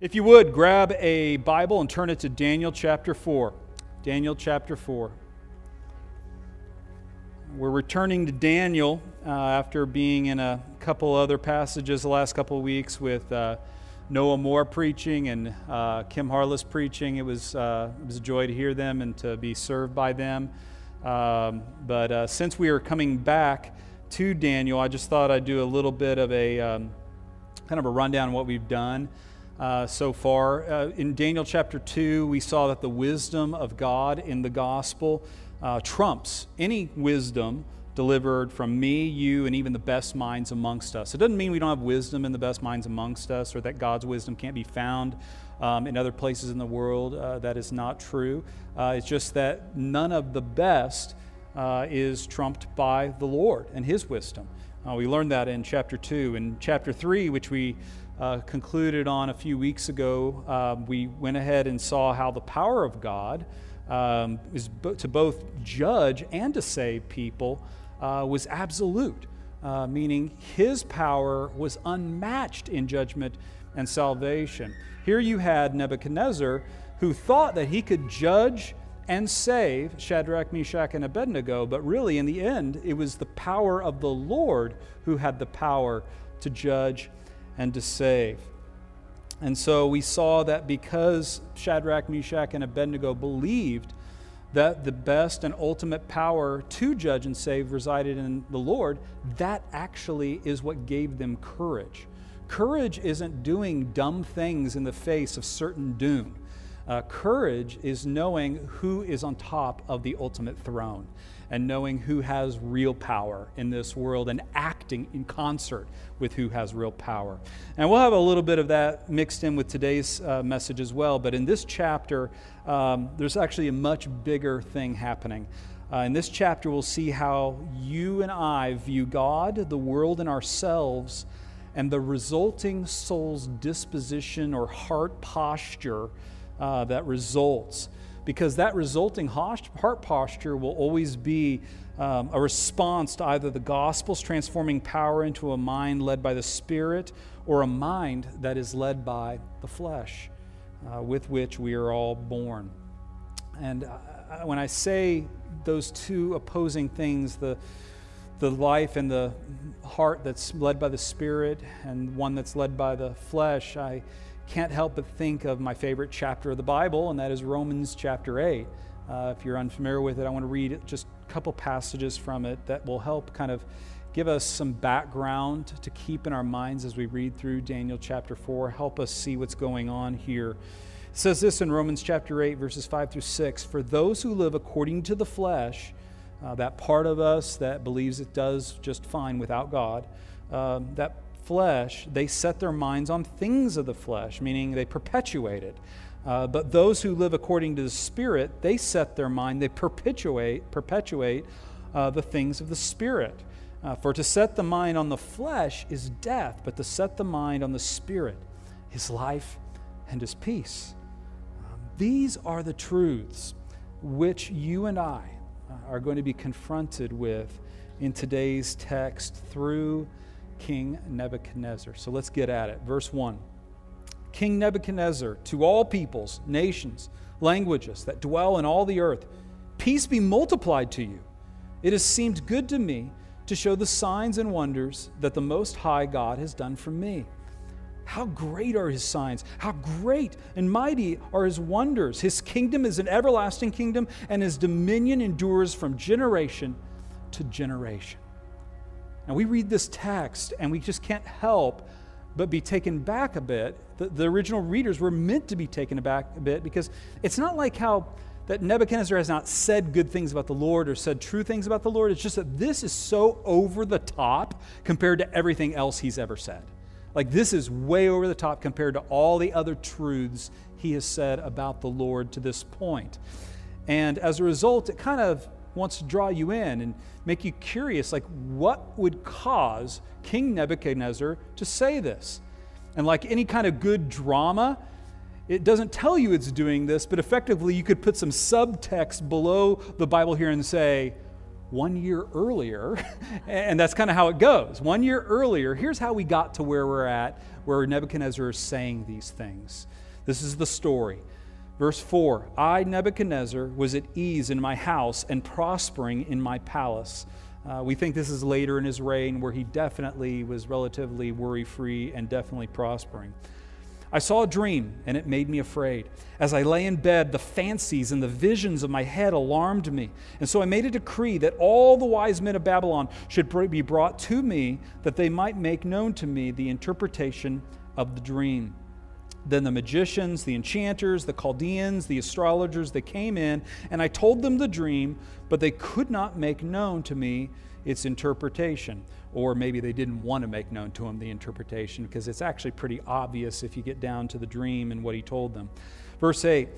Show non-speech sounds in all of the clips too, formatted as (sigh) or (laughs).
If you would, grab a Bible and turn it to Daniel chapter 4. Daniel chapter 4. We're returning to Daniel uh, after being in a couple other passages the last couple of weeks with uh, Noah Moore preaching and uh, Kim Harless preaching. It was, uh, it was a joy to hear them and to be served by them. Um, but uh, since we are coming back to Daniel, I just thought I'd do a little bit of a um, kind of a rundown of what we've done. Uh, so far. Uh, in Daniel chapter 2, we saw that the wisdom of God in the gospel uh, trumps any wisdom delivered from me, you, and even the best minds amongst us. It doesn't mean we don't have wisdom in the best minds amongst us or that God's wisdom can't be found um, in other places in the world. Uh, that is not true. Uh, it's just that none of the best uh, is trumped by the Lord and His wisdom. we learned that in chapter 2. In chapter 3, which we uh, concluded on a few weeks ago, uh, we went ahead and saw how the power of God um, is bo- to both judge and to save people uh, was absolute, uh, meaning his power was unmatched in judgment and salvation. Here you had Nebuchadnezzar who thought that he could judge and save Shadrach, Meshach, and Abednego, but really in the end, it was the power of the Lord who had the power to judge and to save. And so we saw that because Shadrach, Meshach, and Abednego believed that the best and ultimate power to judge and save resided in the Lord, that actually is what gave them courage. Courage isn't doing dumb things in the face of certain doom. Uh, courage is knowing who is on top of the ultimate throne and knowing who has real power in this world and acting in concert with who has real power. And we'll have a little bit of that mixed in with today's uh, message as well. But in this chapter, um, there's actually a much bigger thing happening. Uh, in this chapter, we'll see how you and I view God, the world, and ourselves, and the resulting soul's disposition or heart posture uh, that results because that resulting heart posture will always be um, a response to either the gospel's transforming power into a mind led by the Spirit or a mind that is led by the flesh, uh, with which we are all born. And uh, when I say those two opposing things, the the life and the heart that's led by the Spirit and one that's led by the flesh, I can't help but think of my favorite chapter of the Bible, and that is Romans chapter 8. Uh, if you're unfamiliar with it, I want to read just a couple passages from it that will help kind of give us some background to keep in our minds as we read through Daniel chapter 4, help us see what's going on here. It says this in Romans chapter 8, verses 5 through 6 For those who live according to the flesh, uh, that part of us that believes it does just fine without God, uh, that flesh, they set their minds on things of the flesh, meaning they perpetuate it. Uh, but those who live according to the Spirit, they set their mind, they perpetuate, perpetuate uh, the things of the Spirit. Uh, for to set the mind on the flesh is death, but to set the mind on the Spirit is life and is peace. Um, these are the truths which you and I uh, are going to be confronted with in today's text through King Nebuchadnezzar. So let's get at it. Verse 1 King Nebuchadnezzar, to all peoples, nations, languages that dwell in all the earth, peace be multiplied to you. It has seemed good to me to show the signs and wonders that the Most High God has done for me. How great are his signs! How great and mighty are his wonders! His kingdom is an everlasting kingdom, and his dominion endures from generation to generation. Now, we read this text and we just can't help but be taken back a bit. The, the, original readers were meant to be taken aback a bit because it's not like how that Nebuchadnezzar has not said good things about the Lord or said true things about the Lord. It's just that this is so over the top compared to everything else he's ever said. Like, this is way over the top compared to all the other truths he has said about the Lord to this point. And as a result, it kind of wants to draw you in and make you curious like what would cause king nebuchadnezzar to say this and like any kind of good drama it doesn't tell you it's doing this but effectively you could put some subtext below the bible here and say one year earlier, (laughs) and that's kind of how it goes. One year earlier, here's how we got to where we're at, where Nebuchadnezzar is saying these things. This is the story. Verse 4 I, Nebuchadnezzar, was at ease in my house and prospering in my palace. Uh, we think this is later in his reign where he definitely was relatively worry free and definitely prospering. I saw a dream, and it made me afraid. As I lay in bed, the fancies and the visions of my head alarmed me. And so I made a decree that all the wise men of Babylon should be brought to me, that they might make known to me the interpretation of the dream. Then the magicians, the enchanters, the Chaldeans, the astrologers, that came in, and I told them the dream, but they could not make known to me its interpretation. Or maybe they didn't want to make known to him the interpretation because it's actually pretty obvious if you get down to the dream and what he told them. Verse 8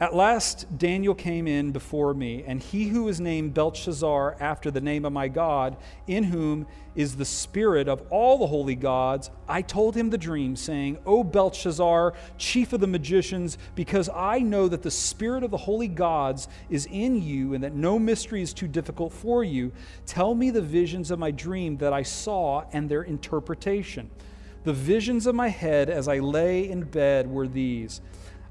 at last Daniel came in before me, and he who is named Belteshazzar after the name of my God, in whom is the spirit of all the holy gods, I told him the dream, saying, O Belteshazzar, chief of the magicians, because I know that the spirit of the holy gods is in you, and that no mystery is too difficult for you, tell me the visions of my dream that I saw and their interpretation. The visions of my head as I lay in bed were these.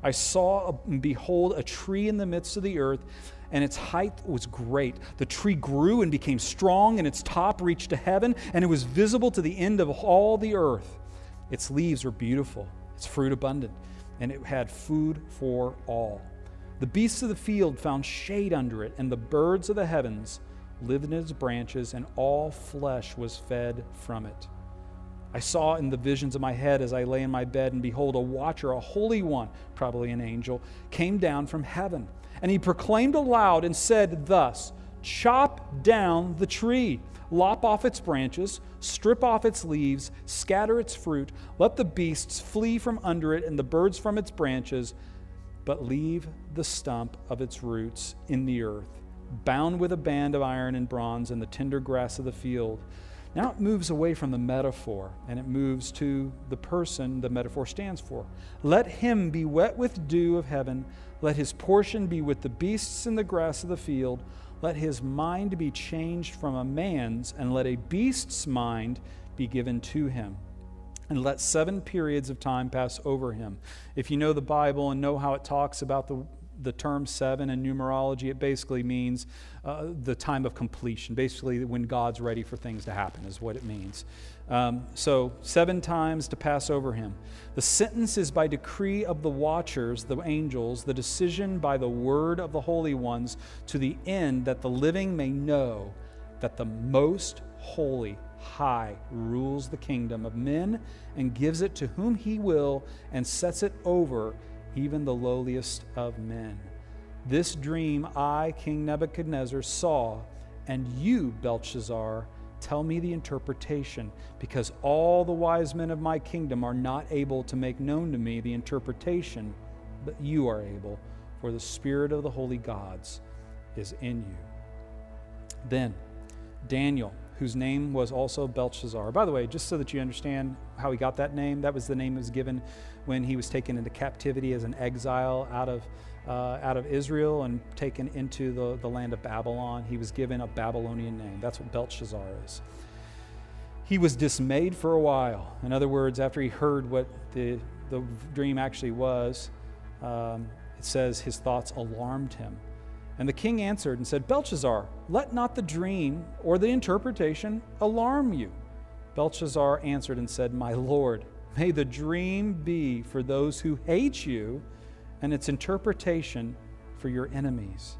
I saw and behold a tree in the midst of the earth, and its height was great. The tree grew and became strong, and its top reached to heaven, and it was visible to the end of all the earth. Its leaves were beautiful, its fruit abundant, and it had food for all. The beasts of the field found shade under it, and the birds of the heavens lived in its branches, and all flesh was fed from it. I saw in the visions of my head as I lay in my bed, and behold, a watcher, a holy one, probably an angel, came down from heaven. And he proclaimed aloud and said, Thus, chop down the tree, lop off its branches, strip off its leaves, scatter its fruit, let the beasts flee from under it and the birds from its branches, but leave the stump of its roots in the earth, bound with a band of iron and bronze in the tender grass of the field. Now it moves away from the metaphor and it moves to the person the metaphor stands for. Let him be wet with dew of heaven. Let his portion be with the beasts in the grass of the field. Let his mind be changed from a man's, and let a beast's mind be given to him. And let seven periods of time pass over him. If you know the Bible and know how it talks about the the term seven in numerology, it basically means uh, the time of completion, basically when God's ready for things to happen, is what it means. Um, so, seven times to pass over him. The sentence is by decree of the watchers, the angels, the decision by the word of the holy ones, to the end that the living may know that the most holy high rules the kingdom of men and gives it to whom he will and sets it over even the lowliest of men. This dream I, King Nebuchadnezzar, saw, and you, Belteshazzar, tell me the interpretation, because all the wise men of my kingdom are not able to make known to me the interpretation, but you are able, for the Spirit of the holy gods is in you. Then Daniel, whose name was also Belteshazzar. By the way, just so that you understand how he got that name, that was the name that was given when he was taken into captivity as an exile out of, uh, out of Israel and taken into the, the land of Babylon. He was given a Babylonian name. That's what Belteshazzar is. He was dismayed for a while. In other words, after he heard what the, the dream actually was, um, it says his thoughts alarmed him. And the king answered and said, Belteshazzar, let not the dream or the interpretation alarm you. Belteshazzar answered and said, My lord, May the dream be for those who hate you and its interpretation for your enemies.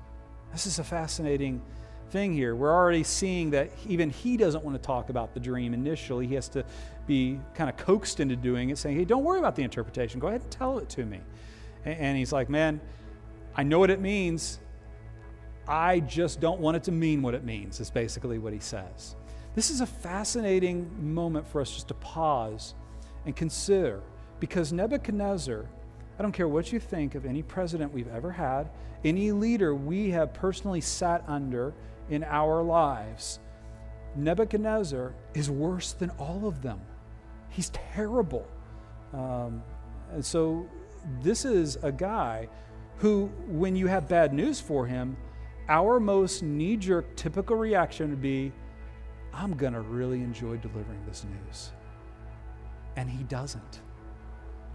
This is a fascinating thing here. We're already seeing that even he doesn't want to talk about the dream initially. He has to be kind of coaxed into doing it, saying, Hey, don't worry about the interpretation. Go ahead and tell it to me. And he's like, Man, I know what it means. I just don't want it to mean what it means, is basically what he says. This is a fascinating moment for us just to pause and consider because Nebuchadnezzar, I don't care what you think of any president we've ever had, any leader we have personally sat under in our lives, Nebuchadnezzar is worse than all of them. He's terrible. Um, and so, this is a guy who, when you have bad news for him, our most knee jerk, typical reaction would be, I'm going to really enjoy delivering this news. And he doesn't.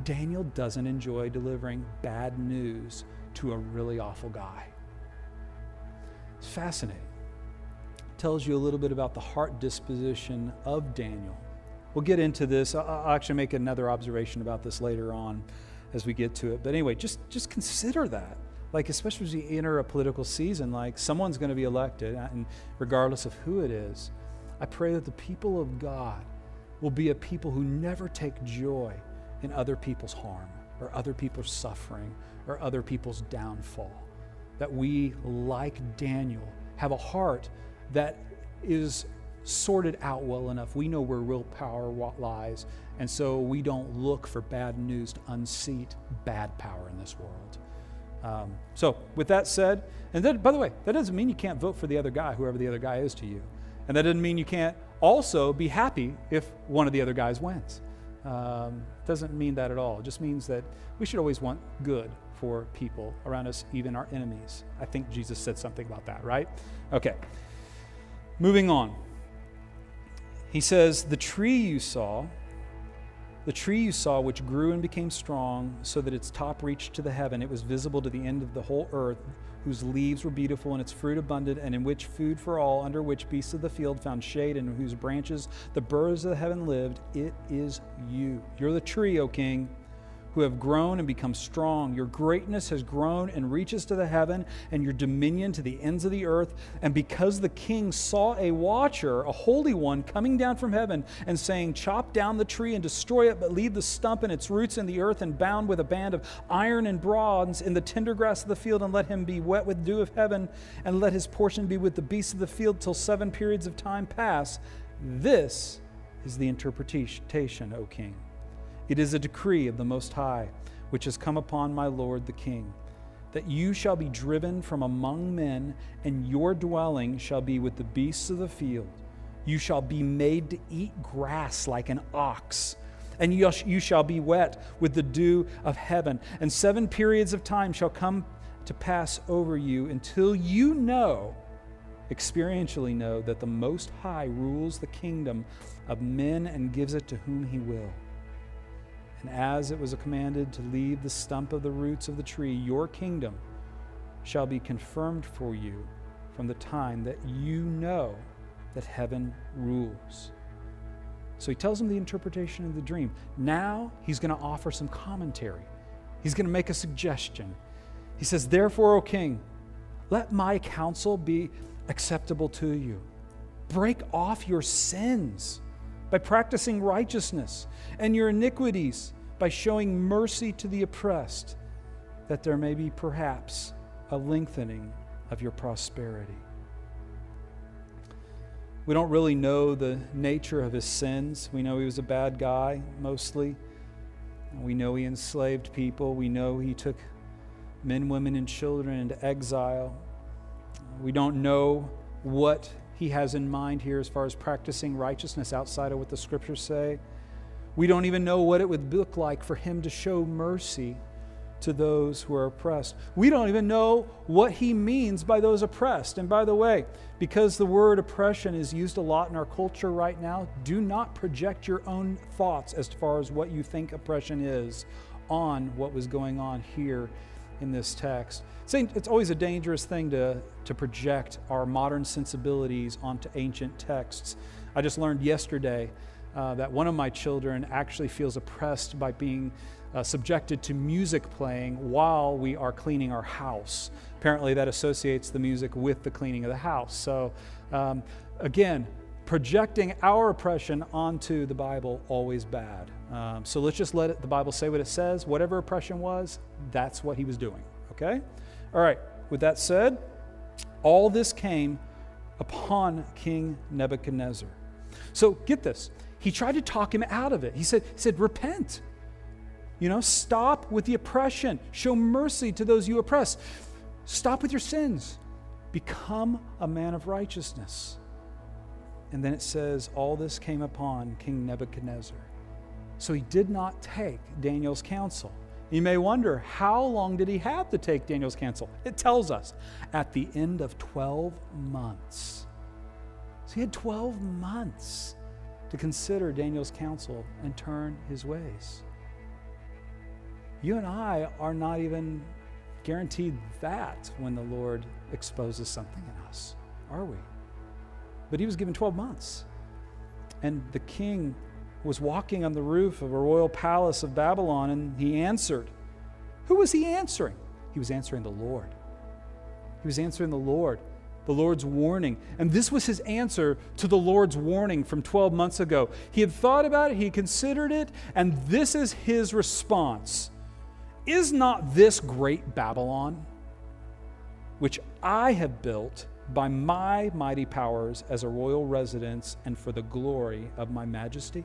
Daniel doesn't enjoy delivering bad news to a really awful guy. It's fascinating. It tells you a little bit about the heart disposition of Daniel. We'll get into this. I'll actually make another observation about this later on as we get to it. But anyway, just, just consider that. Like, especially as you enter a political season, like someone's going to be elected, uh, and regardless of who it is, I pray that the people of God will be a people who never take joy in other people's harm or other people's suffering or other people's downfall. That we, like Daniel, have a heart that is sorted out well enough. We know where real power lies, and so we don't look for bad news to unseat bad power in this world. Um, so, with that said, and by the way, that doesn't mean you can't vote for the other guy, whoever the other guy is to you. And that doesn't mean you can't also be happy if one of the other guys wins. Um, doesn't mean that at all. It just means that we should always want good for people around us, even our enemies. I think Jesus said something about that, right? Okay. Moving on. He says, The tree you saw, the tree you saw, which grew and became strong, so that its top reached to the heaven, it was visible to the end of the whole earth, whose leaves were beautiful and its fruit abundant, and in which food for all, under which beasts of the field found shade, and in whose branches the birds of the heaven lived, it is you. You're the tree, O king who have grown and become strong. Your greatness has grown and reaches to the heaven, and your dominion to the ends of the earth. And because the king saw a watcher, a holy one, coming down from heaven and saying, Chop down the tree and destroy it, but leave the stump and its roots in the earth, and bound with a band of iron and bronze in the tender grass of the field, and let him be wet with dew of heaven, and let his portion be with the beasts of the field till seven periods of time pass. This is the interpretation, O king. It is a decree of the Most High, which has come upon my Lord the King, that you shall be driven from among men, and your dwelling shall be with the beasts of the field. You shall be made to eat grass like an ox, and you shall be wet with the dew of heaven. And seven periods of time shall come to pass over you until you know, experientially know, that the Most High rules the kingdom of men and gives it to whom he will. And as it was commanded to leave the stump of the roots of the tree, your kingdom shall be confirmed for you from the time that you know that heaven rules. So he tells him the interpretation of the dream. Now he's going to offer some commentary. He's going to make a suggestion. He says, Therefore, O king, let my counsel be acceptable to you. Break off your sins by practicing righteousness, and your iniquities by showing mercy to the oppressed, that there may be perhaps a lengthening of your prosperity. We don't really know the nature of his sins. We know he was a bad guy, mostly. We know he enslaved people. We know he took men, women, and children into exile. We don't know what he has in mind here as far as practicing righteousness outside of what the scriptures say. We don't even know what it would look like for him to show mercy to those who are oppressed. We don't even know what he means by those oppressed. And by the way, because the word oppression is used a lot in our culture right now, do not project your own thoughts as far as what you think oppression is on what was going on here in this text. It's always a dangerous thing to, to project our modern sensibilities onto ancient texts. I just learned yesterday uh, that one of my children actually feels oppressed by being uh, subjected to music playing while we are cleaning our house. Apparently, that associates the music with the cleaning of the house. So, um, again, projecting our oppression onto the Bible always bad. Um, so let's just let it, the Bible say what it says. Whatever oppression was, that's what he was doing. Okay? All right, with that said, all this came upon King Nebuchadnezzar. So get this. He tried to talk him out of it. He said, he said repent. You know, stop with the oppression. Show mercy to those you oppress. Stop with your sins. Become a man of righteousness. And then it says, all this came upon King Nebuchadnezzar. So he did not take Daniel's counsel. You may wonder, how long did he have to take Daniel's counsel? It tells us at the end of 12 months. So he had 12 months to consider Daniel's counsel and turn his ways. You and I are not even guaranteed that when the Lord exposes something in us, are we? But he was given 12 months. And the king was walking on the roof of a royal palace of Babylon and he answered. Who was he answering? He was answering the Lord. He was answering the Lord, the Lord's warning. And this was his answer to the Lord's warning from 12 months ago. He had thought about it, he considered it, and this is his response Is not this great Babylon, which I have built by my mighty powers as a royal residence and for the glory of my majesty?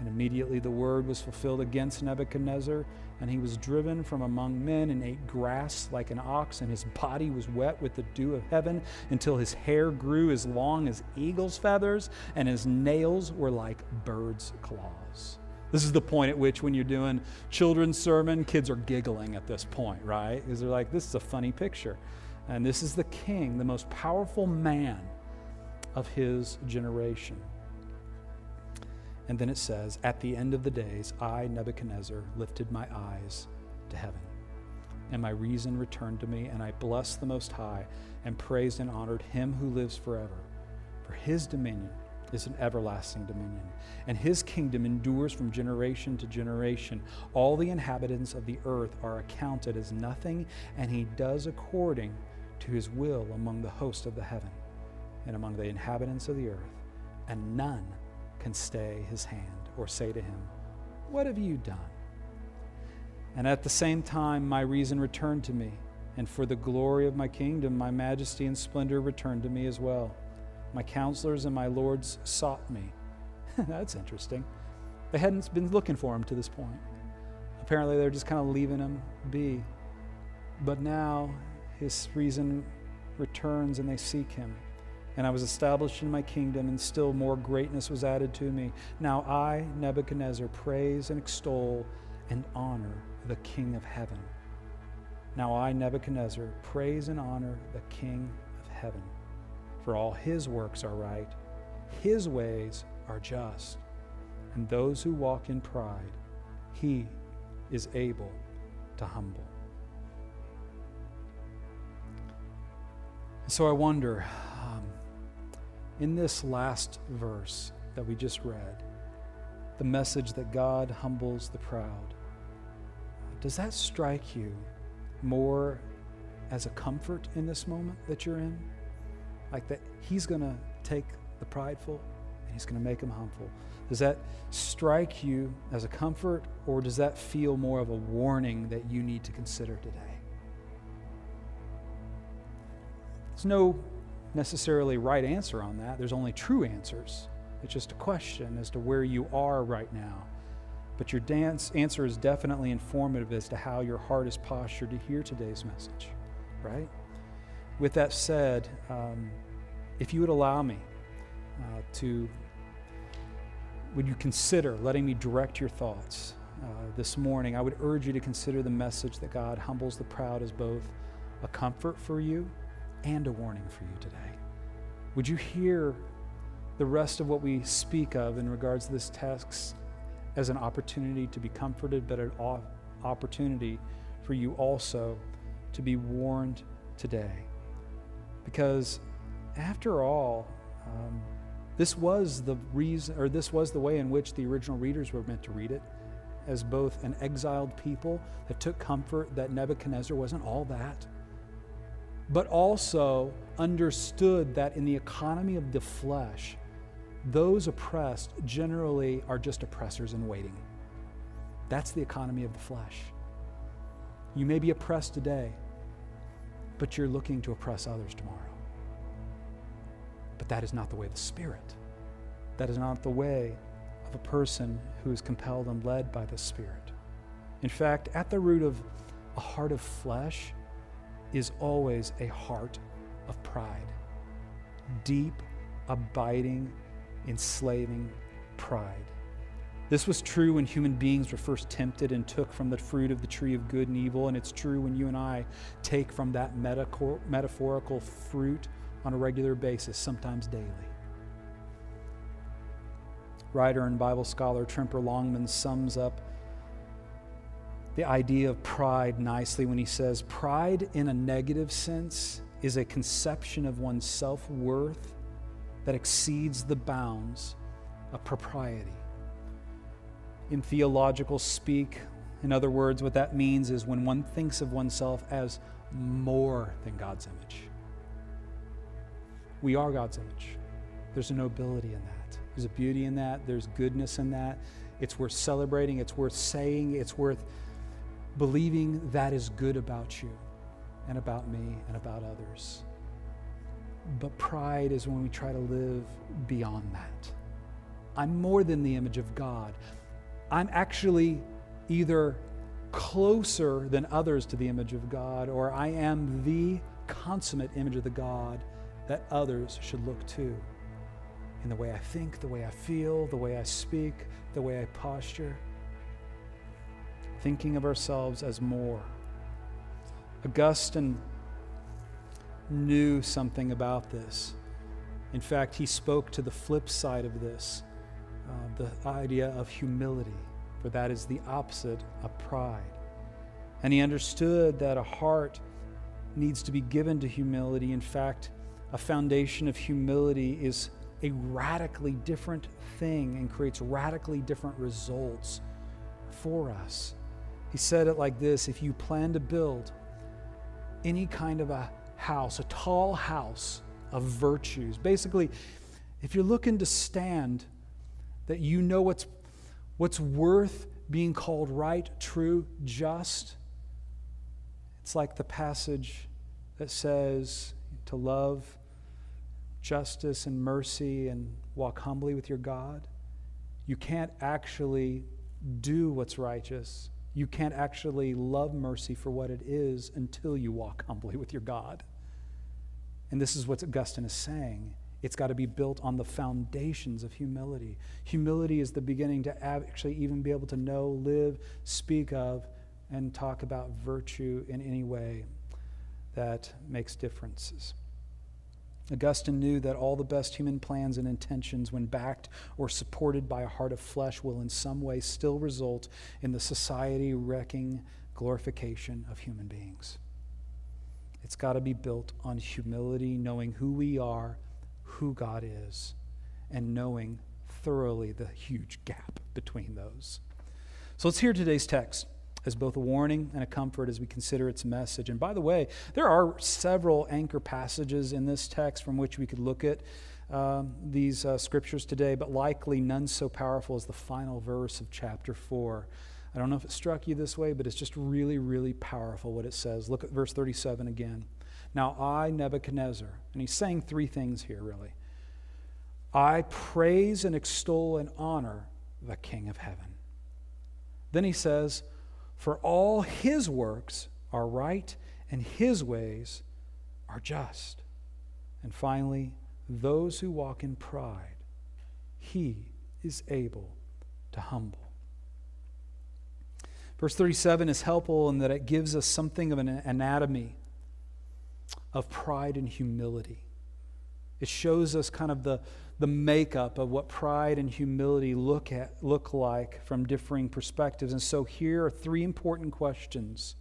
And immediately the word was fulfilled against Nebuchadnezzar, and he was driven from among men and ate grass like an ox, and his body was wet with the dew of heaven until his hair grew as long as eagle's feathers, and his nails were like birds' claws. This is the point at which, when you're doing children's sermon, kids are giggling at this point, right? Because they're like, this is a funny picture. And this is the king, the most powerful man of his generation. And then it says, At the end of the days, I, Nebuchadnezzar, lifted my eyes to heaven, and my reason returned to me, and I blessed the Most High, and praised and honored him who lives forever. For his dominion is an everlasting dominion, and his kingdom endures from generation to generation. All the inhabitants of the earth are accounted as nothing, and he does according to his will among the host of the heaven and among the inhabitants of the earth, and none can stay his hand or say to him, What have you done? And at the same time, my reason returned to me, and for the glory of my kingdom, my majesty and splendor returned to me as well. My counselors and my lords sought me. (laughs) That's interesting. They hadn't been looking for him to this point. Apparently, they're just kind of leaving him be. But now his reason returns and they seek him and I was established in my kingdom, and still more greatness was added to me. Now I, Nebuchadnezzar, praise and extol and honor the King of heaven. Now I, Nebuchadnezzar, praise and honor the King of heaven. For all his works are right, his ways are just, and those who walk in pride, he is able to humble. So I wonder in this last verse that we just read, the message that God humbles the proud, does that strike you more as a comfort in this moment that you're in? Like that He's going to take the prideful and He's going to make them humble. Does that strike you as a comfort, or does that feel more of a warning that you need to consider today? There's no necessarily right answer on that. There's only true answers. It's just a question as to where you are right now. But your dance answer is definitely informative as to how your heart is postured to hear today's message, right? With that said, um, if you would allow me uh, to, would you consider letting me direct your thoughts uh, this morning? I would urge you to consider the message that God humbles the proud as both a comfort for you and a warning for you today. Would you hear the rest of what we speak of in regards to this text as an opportunity to be comforted, but an opportunity for you also to be warned today? Because after all, um, this was the reason, or this was the way in which the original readers were meant to read it, as both an exiled people that took comfort that Nebuchadnezzar wasn't all that but also understood that in the economy of the flesh, those oppressed generally are just oppressors in waiting. That's the economy of the flesh. You may be oppressed today, but you're looking to oppress others tomorrow. But that is not the way of the Spirit. That is not the way of a person who is compelled and led by the Spirit. In fact, at the root of a heart of flesh is always a heart of pride. Deep, abiding, enslaving pride. This was true when human beings were first tempted and took from the fruit of the tree of good and evil, and it's true when you and I take from that metaphorical fruit on a regular basis, sometimes daily. Writer and Bible scholar Tremper Longman sums up the idea of pride nicely when he says, Pride in a negative sense is a conception of one's self worth that exceeds the bounds of propriety in theological speak. In other words, what that means is when one thinks of oneself as more than God's image. We are God's image. There's a nobility in that. There's a beauty in that. There's goodness in that. It's worth celebrating. It's worth saying. It's worth believing that is good about you and about me and about others. But pride is when we try to live beyond that. I'm more than the image of God. I'm actually either closer than others to the image of God, or I am the consummate image of the God that others should look to in the way I think, the way I feel, the way I speak, the way I posture. Thinking of ourselves as more. Augustine knew something about this. In fact, he spoke to the flip side of this uh, the idea of humility, for that is the opposite of pride. And he understood that a heart needs to be given to humility. In fact, a foundation of humility is a radically different thing and creates radically different results for us. He said it like this if you plan to build any kind of a house, a tall house of virtues, basically, if you're looking to stand that you know what's, what's worth being called right, true, just. It's like the passage that says to love justice and mercy and walk humbly with your God. You can't actually do what's righteous. You can't actually love mercy for what it is until you walk (laughs) humbly with your God. And this is what Augustine is saying. It's got to be built on the foundations of humility. Humility is the beginning to actually even be able to know, live, speak of, and talk about virtue in any way that makes differences. Augustine knew that all the best human plans and intentions, when backed or supported by a heart of flesh, will in some way still result in the society wrecking glorification of human beings. It's got to be built on humility, knowing who we are who God is and knowing thoroughly the huge gap between those. So let's hear today's text as both a warning and a comfort as we consider its message. And by the way, there are several anchor passages in this text from which we could look at um, these uh, scriptures today, but likely none so powerful as the final verse of chapter 4. I don't know if it struck you this way, but it's just really, really powerful what it says. Look at verse 37 again. Now I, Nebuchadnezzar, and he's saying three things here, really. I praise and extol and honor the King of heaven. Then he says, For all his works are right and his ways are just. And finally, those who walk in pride, he is able to humble. Verse 37 is helpful in that it gives us something of an anatomy of pride and humility. It shows us kind of the, the makeup of what pride and humility look, at, look like from differing perspectives. And so here are three important questions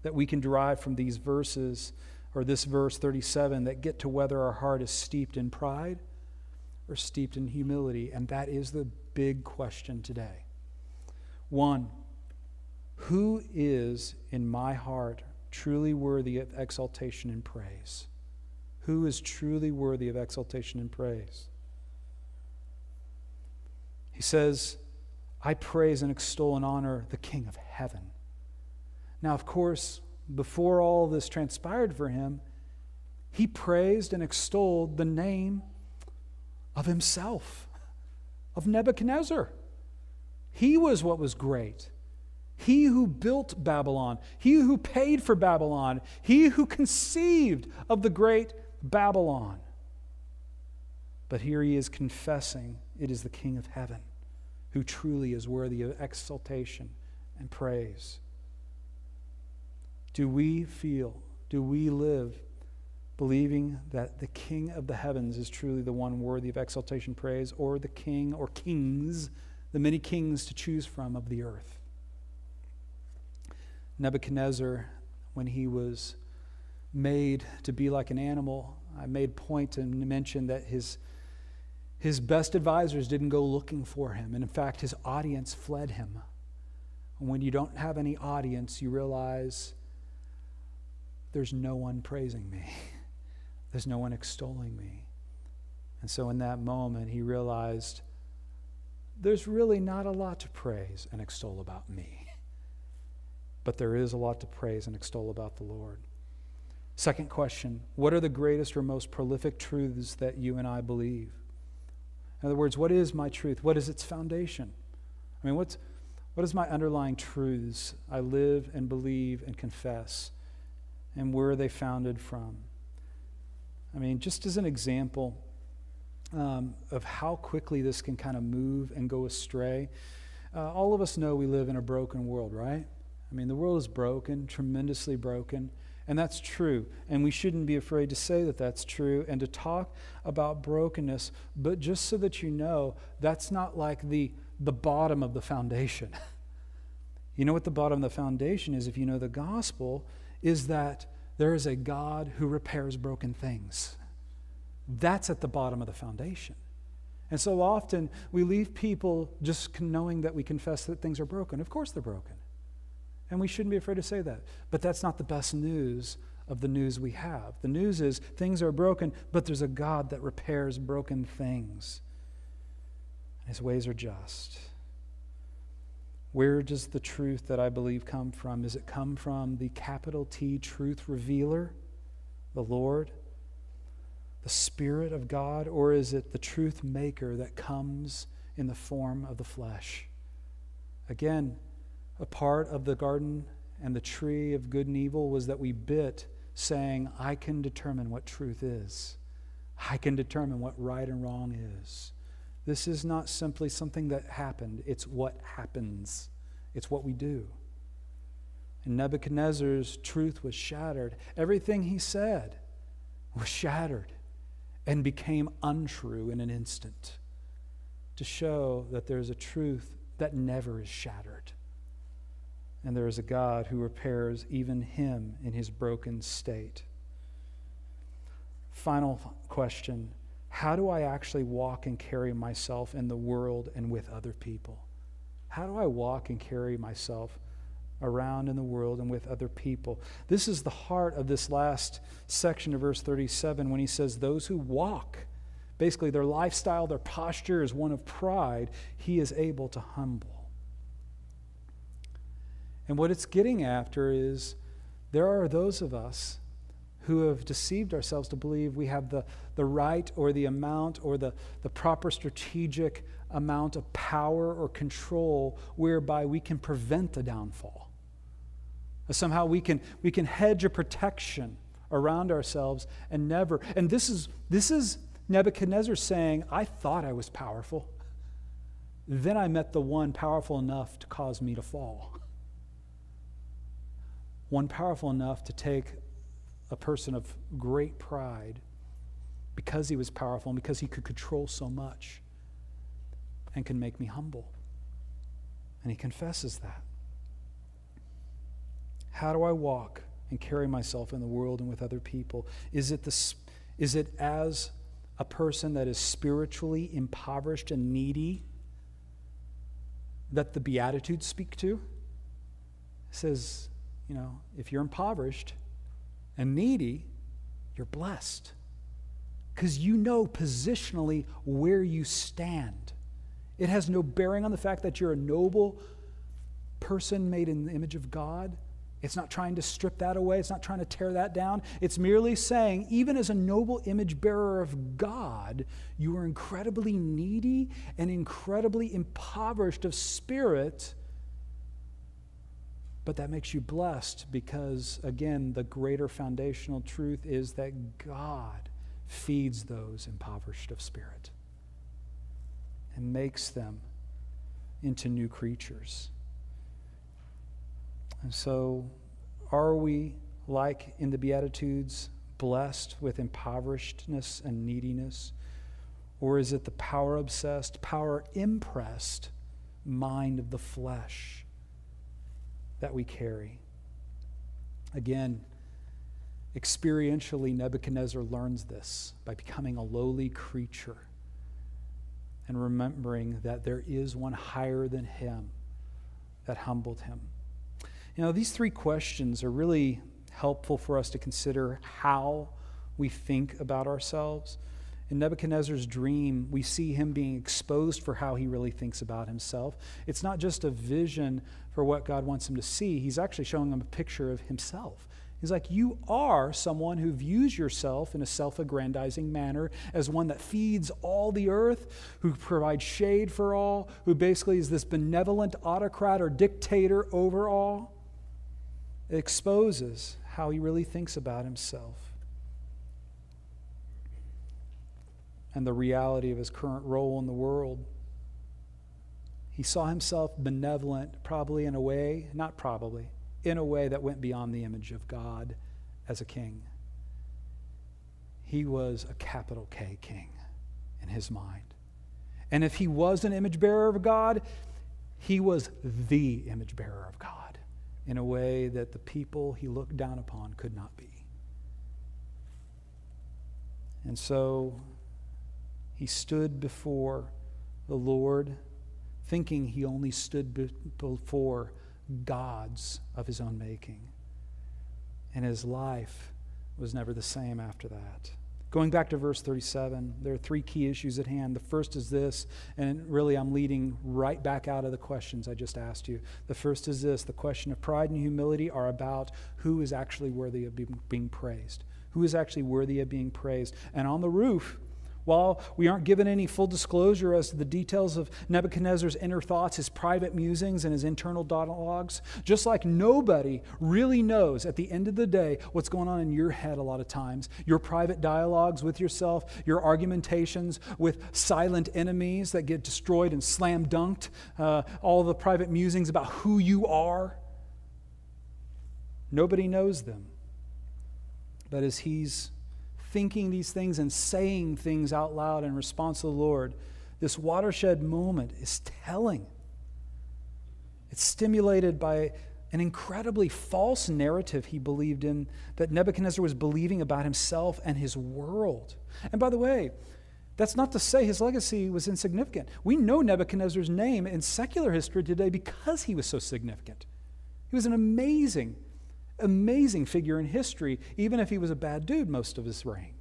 that we can derive from these verses, or this verse 37, that get to whether our heart is steeped in pride or steeped in humility. And that is the big question today. One, who is in my heart truly worthy of exaltation and praise? Who is truly worthy of exaltation and praise? He says, I praise and extol and honor the King of heaven. Now, of course, before all this transpired for him, he praised and extolled the name of himself, of Nebuchadnezzar. He was what was great. He who built Babylon, he who paid for Babylon, he who conceived of the great Babylon. But here he is confessing it is the King of heaven who truly is worthy of exaltation and praise. Do we feel, do we live believing that the King of the heavens is truly the one worthy of exaltation, praise, or the King or kings, the many kings to choose from of the earth? Nebuchadnezzar, when he was made to be like an animal, I made point to mention that his, his best advisors didn't go looking for him. And in fact, his audience fled him. And when you don't have any audience, you realize there's no one praising me, (laughs) there's no one extolling me. And so in that moment, he realized there's really not a lot to praise and extol about me (laughs) but there is a lot to praise and extol about the Lord. Second question What are the greatest or most prolific truths that you and I believe? In other words, what is my truth? What is its foundation? I mean, what's, what is my underlying truths I live and believe and confess? And where are they founded from? I mean, just as an example um, of how quickly this can kind of move and go astray, uh, all of us know we live in a broken world, right? I mean, the world is broken, tremendously broken, and that's true. And we shouldn't be afraid to say that that's true and to talk about brokenness, but just so that you know, that's not like the, the bottom of the foundation. (laughs) you know what the bottom of the foundation is if you know the gospel? Is that there is a God who repairs broken things. That's at the bottom of the foundation. And so often we leave people just knowing that we confess that things are broken. Of course they're broken. And we shouldn't be afraid to say that. But that's not the best news of the news we have. The news is things are broken, but there's a God that repairs broken things. His ways are just. Where does the truth that I believe come from? Does it come from the capital T truth revealer, the Lord, the Spirit of God, or is it the truth maker that comes in the form of the flesh? Again, a part of the garden and the tree of good and evil was that we bit saying, I can determine what truth is. I can determine what right and wrong is. This is not simply something that happened, it's what happens, it's what we do. And Nebuchadnezzar's truth was shattered. Everything he said was shattered and became untrue in an instant to show that there's a truth that never is shattered and there is a God who repairs even him in his broken state. Final question How do I actually walk and carry myself in the world and with other people? How do I walk and carry myself around in the world and with other people? This is the heart of this last section of verse 37 when he says, Those who walk, basically their lifestyle, their posture is one of pride, he is able to humble. And what it's getting after is there are those of us who have deceived ourselves to believe we have the, the right or the amount or the, the proper strategic amount of power or control whereby we can prevent the downfall. Somehow we can, we can hedge a protection around ourselves and never. And this is, this is Nebuchadnezzar saying, I thought I was powerful. Then I met the one powerful enough to cause me to fall one powerful enough to take a person of great pride because he was powerful and because he could control so much and can make me humble. And he confesses that. How do I walk and carry myself in the world and with other people? Is it, the, is it as a person that is spiritually impoverished and needy that the Beatitudes speak to? It says, you know, if you're impoverished and needy, you're blessed. Because you know positionally where you stand. It has no bearing on the fact that you're a noble person made in the image of God. It's not trying to strip that away. It's not trying to tear that down. It's merely saying, even as a noble image bearer of God, you are incredibly needy and incredibly impoverished of spirit. But that makes you blessed because, again, the greater foundational truth is that God feeds those impoverished of spirit and makes them into new creatures. And so, are we, like in the Beatitudes, blessed with impoverishedness and neediness? Or is it the power obsessed, power impressed mind of the flesh that we carry? Again, experientially, Nebuchadnezzar learns this by becoming a lowly creature and remembering that there is one higher than him that humbled him. You know, these three questions are really helpful for us to consider how we think about ourselves. In Nebuchadnezzar's dream, we see him being exposed for how he really thinks about himself. It's not just a vision for what God wants him to see, he's actually showing him a picture of himself. He's like, You are someone who views yourself in a self aggrandizing manner as one that feeds all the earth, who provides shade for all, who basically is this benevolent autocrat or dictator over all. It exposes how he really thinks about himself and the reality of his current role in the world. He saw himself benevolent, probably in a way, not probably, in a way that went beyond the image of God as a king. He was a capital K king in his mind. And if he was an image bearer of God, he was the image bearer of God in a way that the people he looked down upon could not be. And so he stood before the Lord, thinking he only stood before gods of his own making. And his life was never the same after that. Going back to verse 37, there are three key issues at hand. The first is this, and really I'm leading right back out of the questions I just asked you. The first is this the question of pride and humility are about who is actually worthy of being praised. Who is actually worthy of being praised? And on the roof, while we aren't given any full disclosure as to the details of Nebuchadnezzar's inner thoughts, his private musings, and his internal dialogues, just like nobody really knows at the end of the day what's going on in your head a lot of times, your private dialogues with yourself, your argumentations with silent enemies that get destroyed and slam dunked, uh, all the private musings about who you are. Nobody knows them. But as he's thinking these things and saying things out loud in response to the Lord, this watershed moment is telling. It's stimulated by an incredibly false narrative he believed in that Nebuchadnezzar was believing about himself and his world. And by the way, that's not to say his legacy was insignificant. We know Nebuchadnezzar's name in secular history today because he was so significant. He was an amazing amazing figure in history, even if he was a bad dude most of his reign.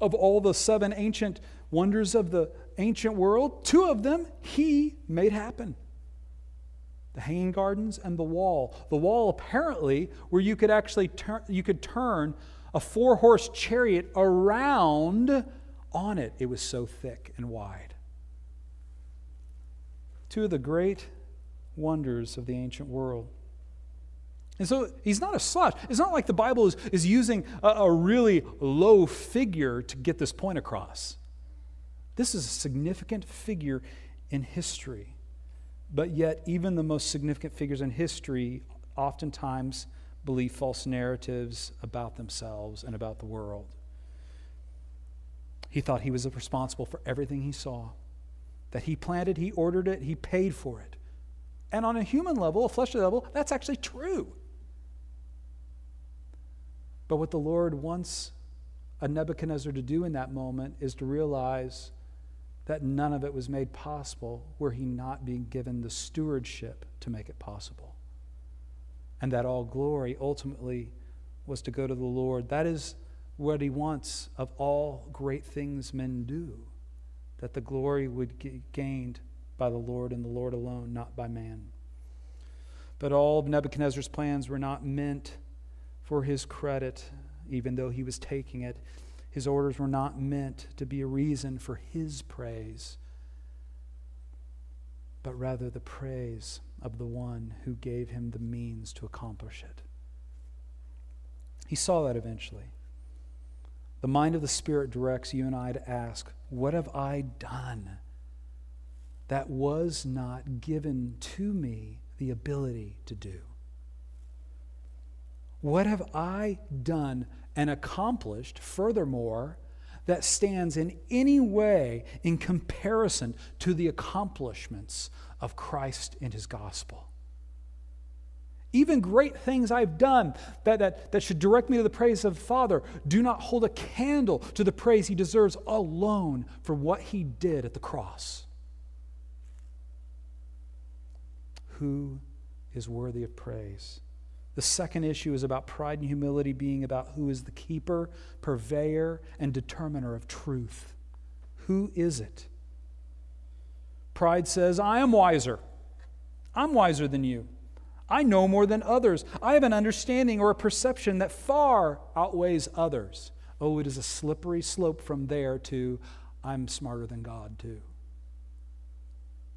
Of all the seven ancient wonders of the ancient world, two of them he made happen the hanging gardens and the wall. The wall, apparently, where you could actually turn, you could turn a four horse chariot around on it. It was so thick and wide. Two of the great wonders of the ancient world. And so he's not a slouch. It's not like the Bible is, is using a, a really low figure to get this point across. This is a significant figure in history. But yet, even the most significant figures in history oftentimes believe false narratives about themselves and about the world. He thought he was responsible for everything he saw, that he planted, he ordered it, he paid for it. And on a human level, a fleshly level, that's actually true. But what the Lord wants a Nebuchadnezzar to do in that moment is to realize that none of it was made possible were he not being given the stewardship to make it possible. And that all glory ultimately was to go to the Lord. That is what he wants of all great things men do, that the glory would be gained by the Lord and the Lord alone, not by man. But all of Nebuchadnezzar's plans were not meant for his credit, even though he was taking it. His orders were not meant to be a reason for his praise, but rather the praise of the one who gave him the means to accomplish it. He saw that eventually. The mind of the Spirit directs you and I to ask, What have I done that was not given to me the ability to do? What have I done and accomplished, furthermore, that stands in any way in comparison to the accomplishments of Christ and his gospel? Even great things I've done that, that, that should direct me to the praise of the Father do not hold a candle to the praise he deserves alone for what he did at the cross. Who is worthy of praise? The second issue is about pride and humility being about who is the keeper, purveyor, and determiner of truth. Who is it? Pride says, I am wiser. I'm wiser than you. I know more than others. I have an understanding or a perception that far outweighs others. Oh, it is a slippery slope from there to I'm smarter than God, too.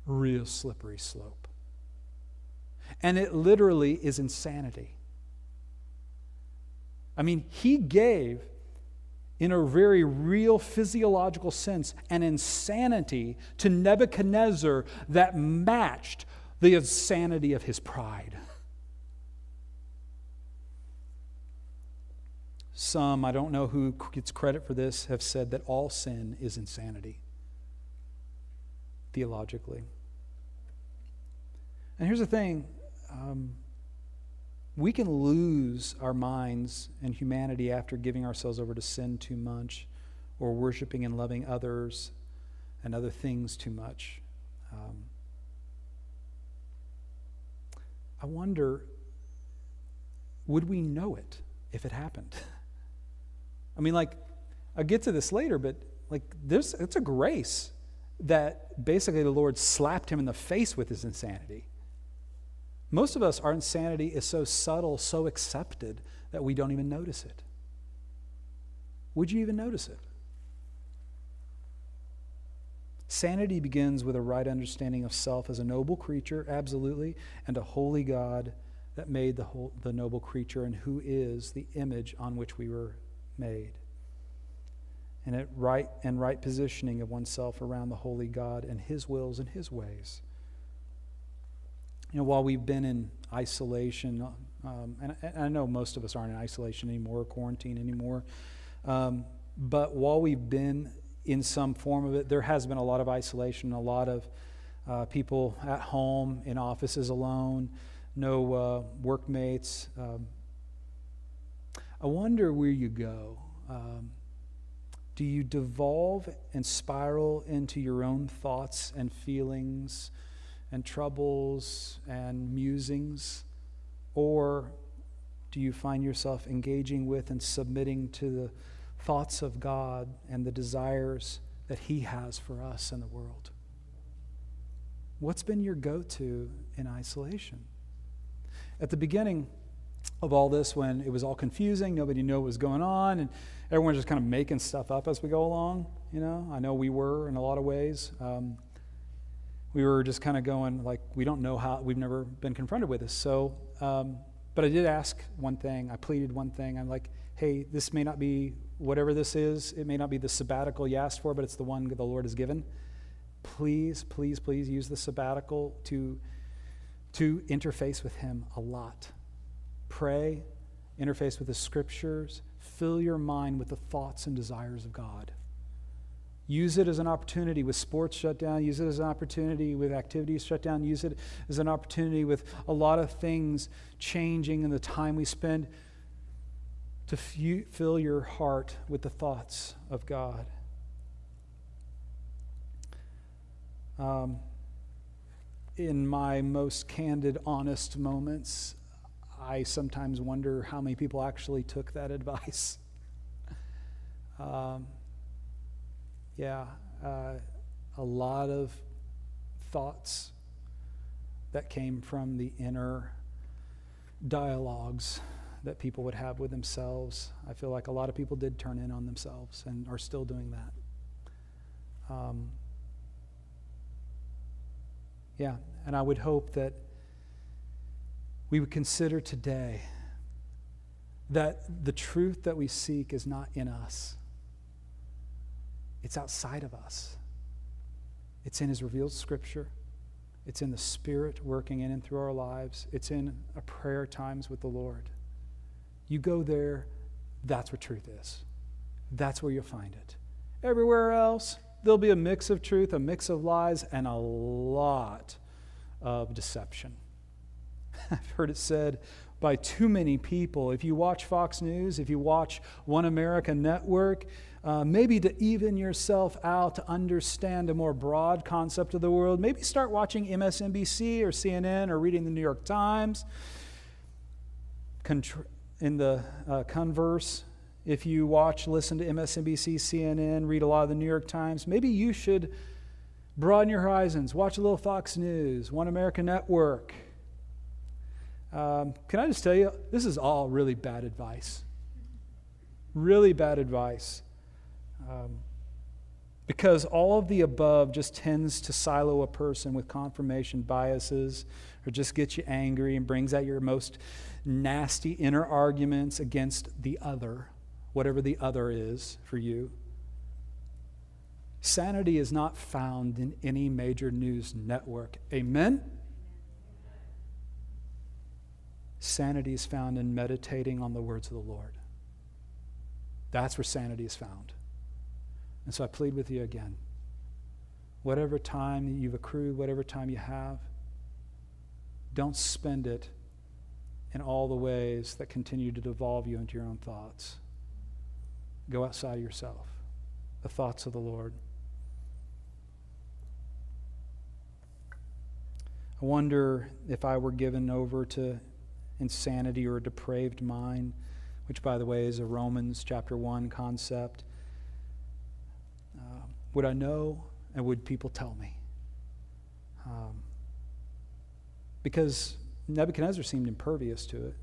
Real slippery slope. And it literally is insanity. I mean, he gave, in a very real physiological sense, an insanity to Nebuchadnezzar that matched the insanity of his pride. Some, I don't know who gets credit for this, have said that all sin is insanity, theologically. And here's the thing um, we can lose our minds and humanity after giving ourselves over to sin too much or worshiping and loving others and other things too much. Um, I wonder would we know it if it happened? (laughs) I mean, like, I'll get to this later, but like, there's, it's a grace that basically the Lord slapped him in the face with his insanity. Most of us, our insanity is so subtle, so accepted, that we don't even notice it. Would you even notice it? Sanity begins with a right understanding of self as a noble creature, absolutely, and a holy God that made the, whole, the noble creature and who is the image on which we were made. And at right and right positioning of oneself around the holy God and his wills and his ways you know, while we've been in isolation, um, and, I, I know most of us aren't in isolation anymore, quarantine anymore, um, but while we've been in some form of it, there has been a lot of isolation, a lot of uh, people at home, in offices alone, no uh, workmates. Um, I wonder where you go. Um, do you devolve and spiral into your own thoughts and feelings? And troubles and musings? Or do you find yourself engaging with and submitting to the thoughts of God and the desires that He has for us in the world? What's been your go to in isolation? At the beginning of all this, when it was all confusing, nobody knew what was going on, and everyone's just kind of making stuff up as we go along, you know, I know we were in a lot of ways. Um, we were just kind of going like we don't know how we've never been confronted with this. So um, but i did ask one thing i pleaded one thing. I'm like hey this may not be whatever this is. It may not be the sabbatical you asked for but it's the one the lord has given. Please please please use the sabbatical to to interface with him a lot. Pray interface with the scriptures. Fill your mind with the thoughts and desires of god Use it as an opportunity with sports shut down. Use it as an opportunity with activities shut down. Use it as an opportunity with a lot of things changing in the time we spend to f- fill your heart with the thoughts of God. Um, in my most candid, honest moments, I sometimes wonder how many people actually took that (laughs) advice. Um, yeah, uh, a lot of thoughts that came from the inner dialogues that people would have with themselves. I feel like a lot of people did turn in on themselves and are still doing that. Um, yeah, and I would hope that we would consider today that the truth that we seek is not in us, it's outside of us. It's in His revealed scripture. It's in the Spirit working in and through our lives. It's in a prayer times with the Lord. You go there, that's where truth is. That's where you'll find it. Everywhere else, there'll be a mix of truth, a mix of lies, and a lot of deception. (laughs) I've heard it said by too many people. If you watch Fox News, if you watch One America Network, uh, maybe to even yourself out to understand a more broad concept of the world, maybe start watching MSNBC or CNN or reading the New York Times. Contr- in the uh, converse, if you watch, listen to MSNBC, CNN, read a lot of the New York Times, maybe you should broaden your horizons. Watch a little Fox News, One American Network. Um, can I just tell you, this is all really bad advice. Really bad advice. Um, because all of the above just tends to silo a person with confirmation biases or just gets you angry and brings out your most nasty inner arguments against the other, whatever the other is for you. Sanity is not found in any major news network. Amen? Sanity is found in meditating on the words of the Lord. That's where sanity is found. And so I plead with you again. Whatever time you've accrued, whatever time you have, don't spend it in all the ways that continue to devolve you into your own thoughts. Go outside of yourself, the thoughts of the Lord. I wonder if I were given over to insanity or a depraved mind, which, by the way, is a Romans chapter 1 concept. Would I know and would people tell me? Um, because Nebuchadnezzar seemed impervious to it.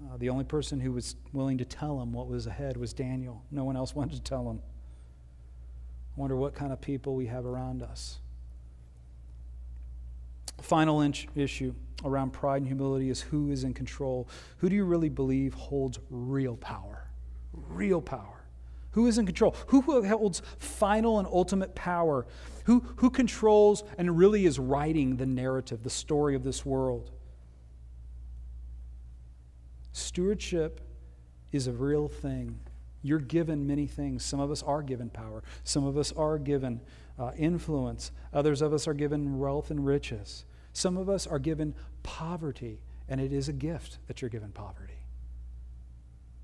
Uh, the only person who was willing to tell him what was ahead was Daniel. No one else (laughs) wanted to tell him. I wonder what kind of people we have around us. Final inch issue around pride and humility is who is in control. Who do you really believe holds real power? Real power. Who is in control? Who holds final and ultimate power? Who, who controls and really is writing the narrative, the story of this world? Stewardship is a real thing. You're given many things. Some of us are given power, some of us are given uh, influence, others of us are given wealth and riches. Some of us are given poverty, and it is a gift that you're given poverty.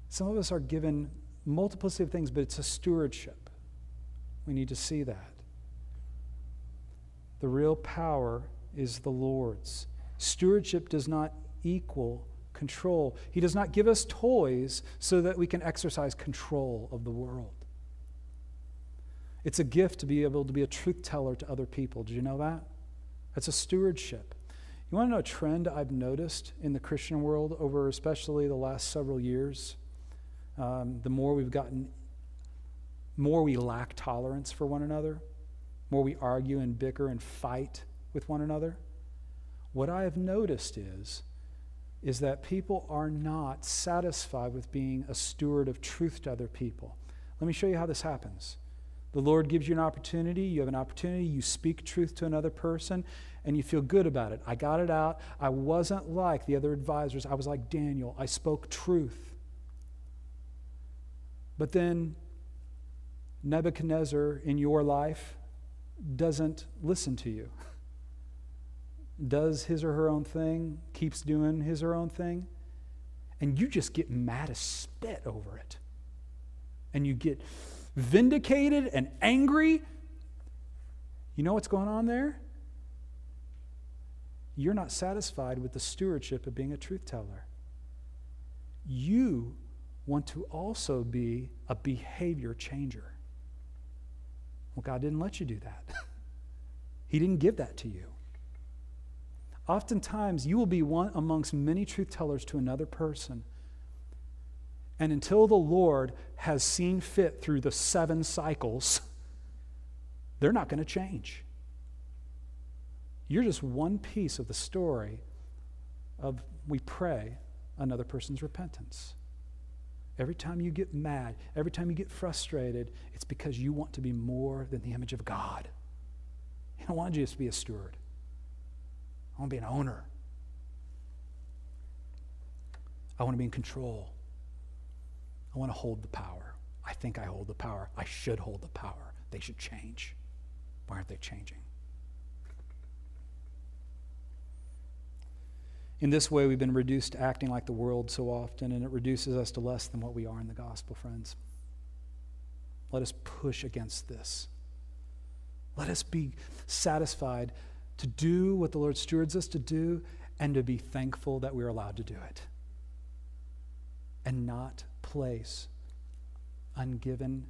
Some of us are given multiplicity of things, but it's a stewardship. We need to see that. The real power is the Lord's. Stewardship does not equal control. He does not give us toys so that we can exercise control of the world. It's a gift to be able to be a truth teller to other people. Did you know that? That's a stewardship. You want to know a trend I've noticed in the Christian world over especially the last several years? Um, the more we've gotten, more we lack tolerance for one another, more we argue and bicker and fight with one another. What I have noticed is is that people are not satisfied with being a steward of truth to other people. Let me show you how this happens. The Lord gives you an opportunity, you have an opportunity, you speak truth to another person, and you feel good about it. I got it out. I wasn't like the other advisors, I was like Daniel. I spoke truth. But then Nebuchadnezzar in your life doesn't listen to you. does his or her own thing, keeps doing his or her own thing, and you just get mad as spit over it. And you get vindicated and angry. You know what's going on there? You're not satisfied with the stewardship of being a truth teller. You want to also be a behavior changer. Well, God didn't let you do that. (laughs) he didn't give that to you. Oftentimes, you will be one amongst many truth tellers to another person. And until the Lord has seen fit through the seven cycles, (laughs) they're not going to change. You're just one piece of the story of, we pray, another person's repentance. Every time you get mad, every time you get frustrated, it's because you want to be more than the image of God. You don't want you to be a steward. I want to be an owner. I want to be in control. I want to hold the power. I think I hold the power. I should hold the power. They should change. Why aren't they changing? In this way, we've been reduced to acting like the world so often, and it reduces us to less than what we are in the gospel, friends. Let us push against this. Let us be satisfied to do what the Lord stewards us to do and to be thankful that we're allowed to do it. And not place ungiven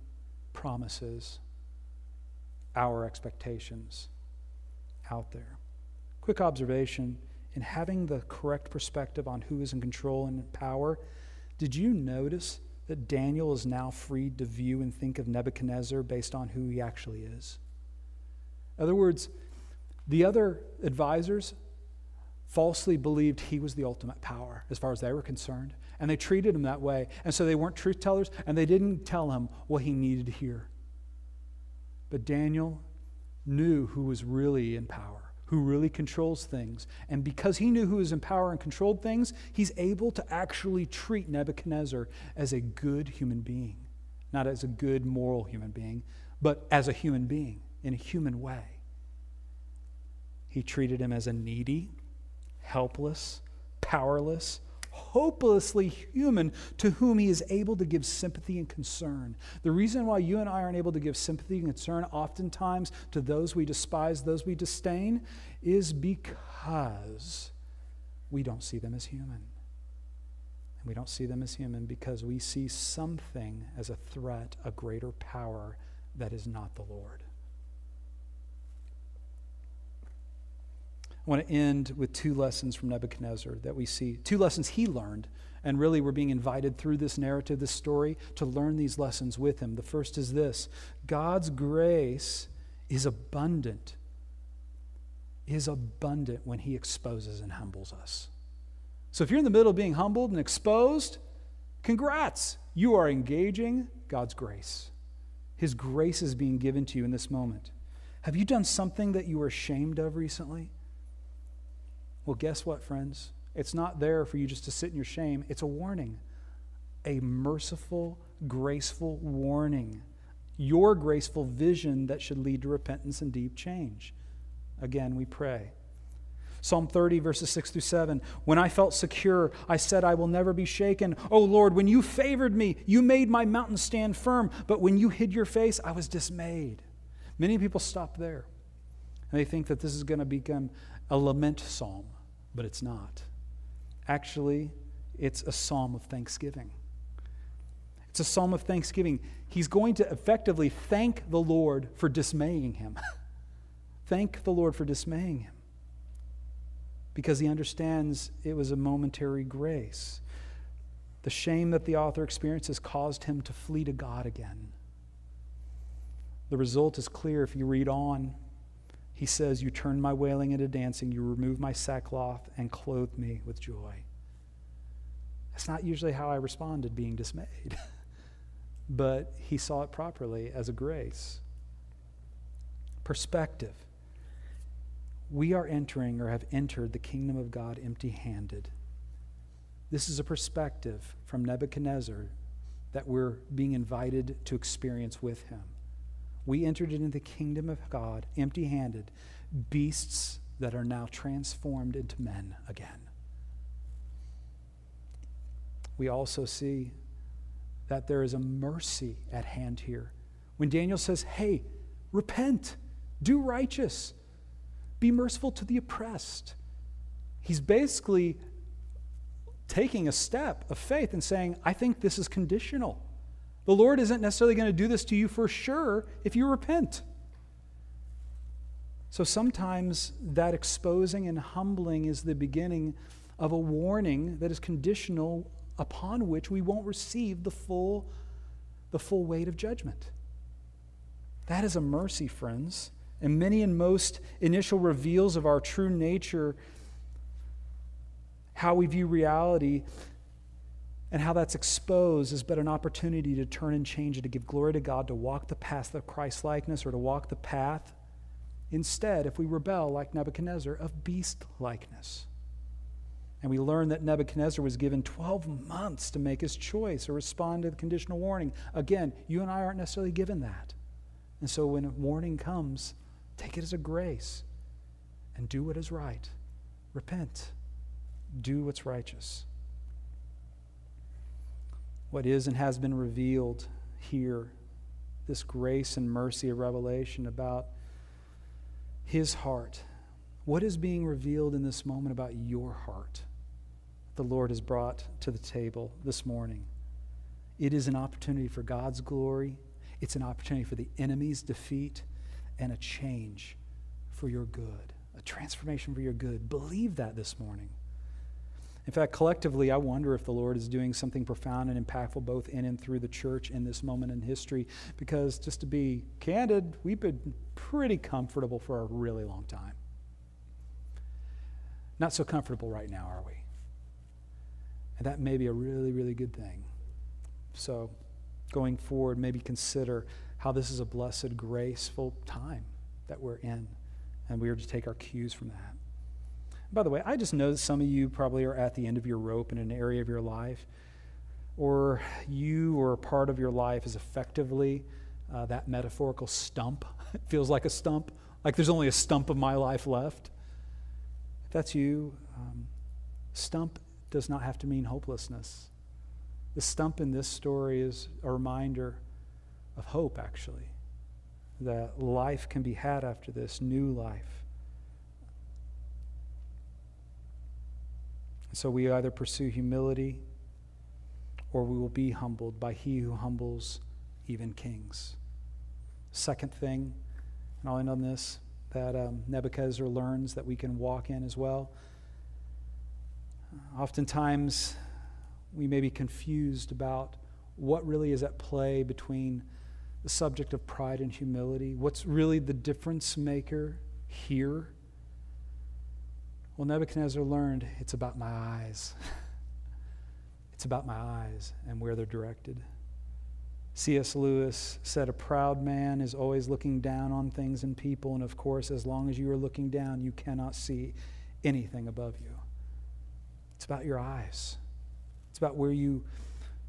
promises, our expectations out there. Quick observation in having the correct perspective on who is in control and in power, did you notice that Daniel is now freed to view and think of Nebuchadnezzar based on who he actually is? In other words, the other advisors falsely believed he was the ultimate power as far as they were concerned, and they treated him that way. And so they weren't truth tellers, and they didn't tell him what he needed to hear. But Daniel knew who was really in power who really controls things. And because he knew who was in power and controlled things, he's able to actually treat Nebuchadnezzar as a good human being. Not as a good moral human being, but as a human being in a human way. He treated him as a needy, helpless, powerless, hopelessly human to whom he is able to give sympathy and concern. The reason why you and I aren't able to give sympathy and concern oftentimes to those we despise, those we disdain, is because we don't see them as human. And we don't see them as human because we see something as a threat, a greater power that is not the Lord. I want to end with two lessons from Nebuchadnezzar that we see, two lessons he learned. And really, we're being invited through this narrative, this story, to learn these lessons with him. The first is this God's grace is abundant, is abundant when he exposes and humbles us. So if you're in the middle of being humbled and exposed, congrats. You are engaging God's grace. His grace is being given to you in this moment. Have you done something that you were ashamed of recently? Well, guess what, friends? It's not there for you just to sit in your shame. It's a warning, a merciful, graceful warning. Your graceful vision that should lead to repentance and deep change. Again, we pray. Psalm 30, verses 6 through 7. When I felt secure, I said, I will never be shaken. Oh Lord, when you favored me, you made my mountain stand firm. But when you hid your face, I was dismayed. Many people stop there. And they think that this is going to become a lament psalm but it's not. Actually, it's a psalm of thanksgiving. It's a psalm of thanksgiving. He's going to effectively thank the Lord for dismaying him. (laughs) thank the Lord for dismaying him. Because he understands it was a momentary grace. The shame that the author experiences caused him to flee to God again. The result is clear if you read on. He says, You turned my wailing into dancing, you removed my sackcloth and clothed me with joy. That's not usually how I responded, being dismayed. (laughs) but he saw it properly as a grace. Perspective. We are entering or have entered the kingdom of God empty handed. This is a perspective from Nebuchadnezzar that we're being invited to experience with him we entered into the kingdom of God empty handed, beasts that are now transformed into men again. We also see that there is a mercy at hand here. When Daniel says, Hey, repent, do righteous, be merciful to the oppressed, he's basically taking a step of faith and saying, I think this is conditional. The Lord isn't necessarily going to do this to you for sure if you repent. So sometimes that exposing and humbling is the beginning of a warning that is conditional upon which we won't receive the full, the full weight of judgment. That is a mercy, friends. And many and most initial reveals of our true nature, how we view reality, and how that's exposed is but an opportunity to turn and change it, to give glory to God, to walk the path of Christ likeness, or to walk the path Instead, if we rebel like Nebuchadnezzar, of beast likeness. And we learn that Nebuchadnezzar was given 12 months to make his choice or respond to the conditional warning. Again, you and I aren't necessarily given that. And so when a warning comes, take it as a grace and do what is right. Repent. Do what's righteous. What is and has been revealed here, this grace and mercy of revelation about his heart. What is being revealed in this moment about your heart? The Lord has brought to the table this morning. It is an opportunity for God's glory, it's an opportunity for the enemy's defeat, and a change for your good, a transformation for your good. Believe that this morning. In fact, collectively, I wonder if the Lord is doing something profound and impactful both in and through the church in this moment in history. Because, just to be candid, we've been pretty comfortable for a really long time. Not so comfortable right now, are we? And that may be a really, really good thing. So, going forward, maybe consider how this is a blessed, graceful time that we're in. And we are to take our cues from that. By the way, I just know that some of you probably are at the end of your rope in an area of your life, or you or part of your life is effectively uh, that metaphorical stump. (laughs) it feels like a stump, like there's only a stump of my life left. If that's you, um, stump does not have to mean hopelessness. The stump in this story is a reminder of hope, actually, that life can be had after this, new life. So we either pursue humility or we will be humbled by he who humbles even kings. Second thing, and I'll end on this, that um, Nebuchadnezzar learns that we can walk in as well. Oftentimes, we may be confused about what really is at play between the subject of pride and humility. What's really the difference maker here? Well, Nebuchadnezzar learned it's about my eyes. (laughs) it's about my eyes and where they're directed. C.S. Lewis said, A proud man is always looking down on things and people, and of course, as long as you are looking down, you cannot see anything above you. It's about your eyes, it's about where you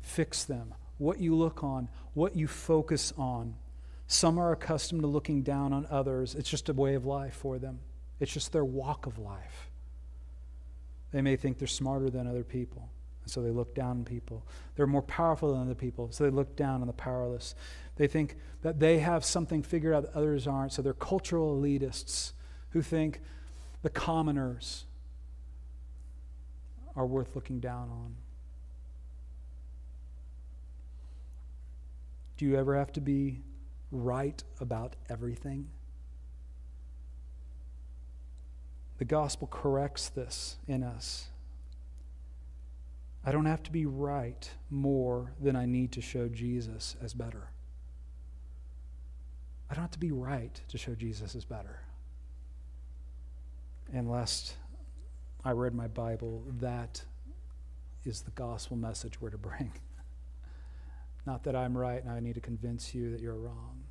fix them, what you look on, what you focus on. Some are accustomed to looking down on others, it's just a way of life for them, it's just their walk of life. They may think they're smarter than other people. And so they look down on people. They're more powerful than other people, so they look down on the powerless. They think that they have something figured out that others aren't, so they're cultural elitists who think the commoners are worth looking down on. Do you ever have to be right about everything? The gospel corrects this in us. I don't have to be right more than I need to show Jesus as better. I don't have to be right to show Jesus as better. And lest I read my Bible, that is the gospel message we're to bring. (laughs) Not that I'm right and I need to convince you that you're wrong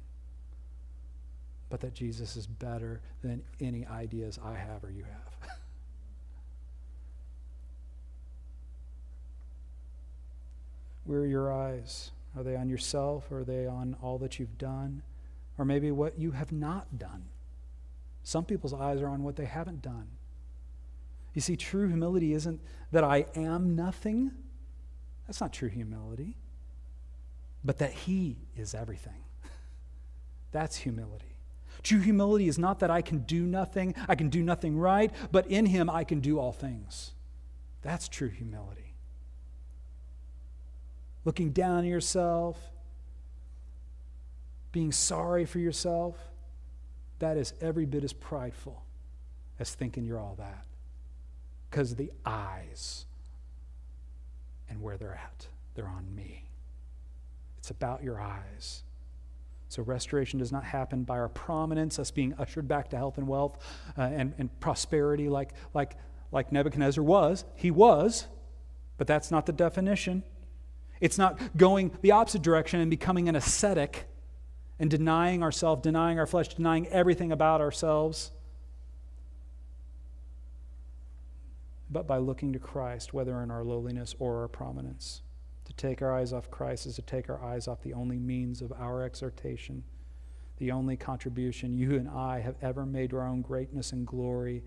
but that Jesus is better than any ideas I have or you have. (laughs) Where are your eyes? Are they on yourself? Or are they on all that you've done? Or maybe what you have not done? Some people's eyes are on what they haven't done. You see, true humility isn't that I am nothing. That's not true humility. But that He is everything. (laughs) That's humility. True humility is not that I can do nothing, I can do nothing right, but in Him I can do all things. That's true humility. Looking down on yourself, being sorry for yourself, that is every bit as prideful as thinking you're all that. Because the eyes and where they're at, they're on me. It's about your eyes. So, restoration does not happen by our prominence, us being ushered back to health and wealth uh, and, and prosperity like, like, like Nebuchadnezzar was. He was, but that's not the definition. It's not going the opposite direction and becoming an ascetic and denying ourselves, denying our flesh, denying everything about ourselves. But by looking to Christ, whether in our lowliness or our prominence. To take our eyes off Christ is to take our eyes off the only means of our exhortation, the only contribution you and I have ever made to our own greatness and glory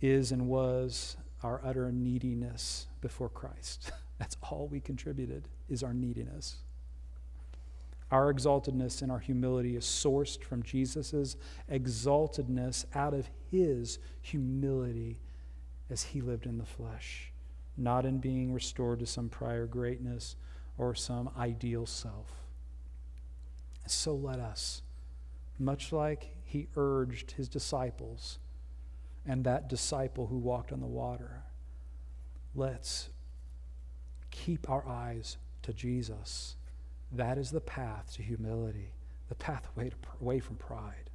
is and was our utter neediness before Christ. (laughs) That's all we contributed is our neediness. Our exaltedness and our humility is sourced from Jesus' exaltedness out of his humility as he lived in the flesh not in being restored to some prior greatness or some ideal self. So let us, much like he urged his disciples and that disciple who walked on the water, let's keep our eyes to Jesus. That is the path to humility, the pathway to, away from pride.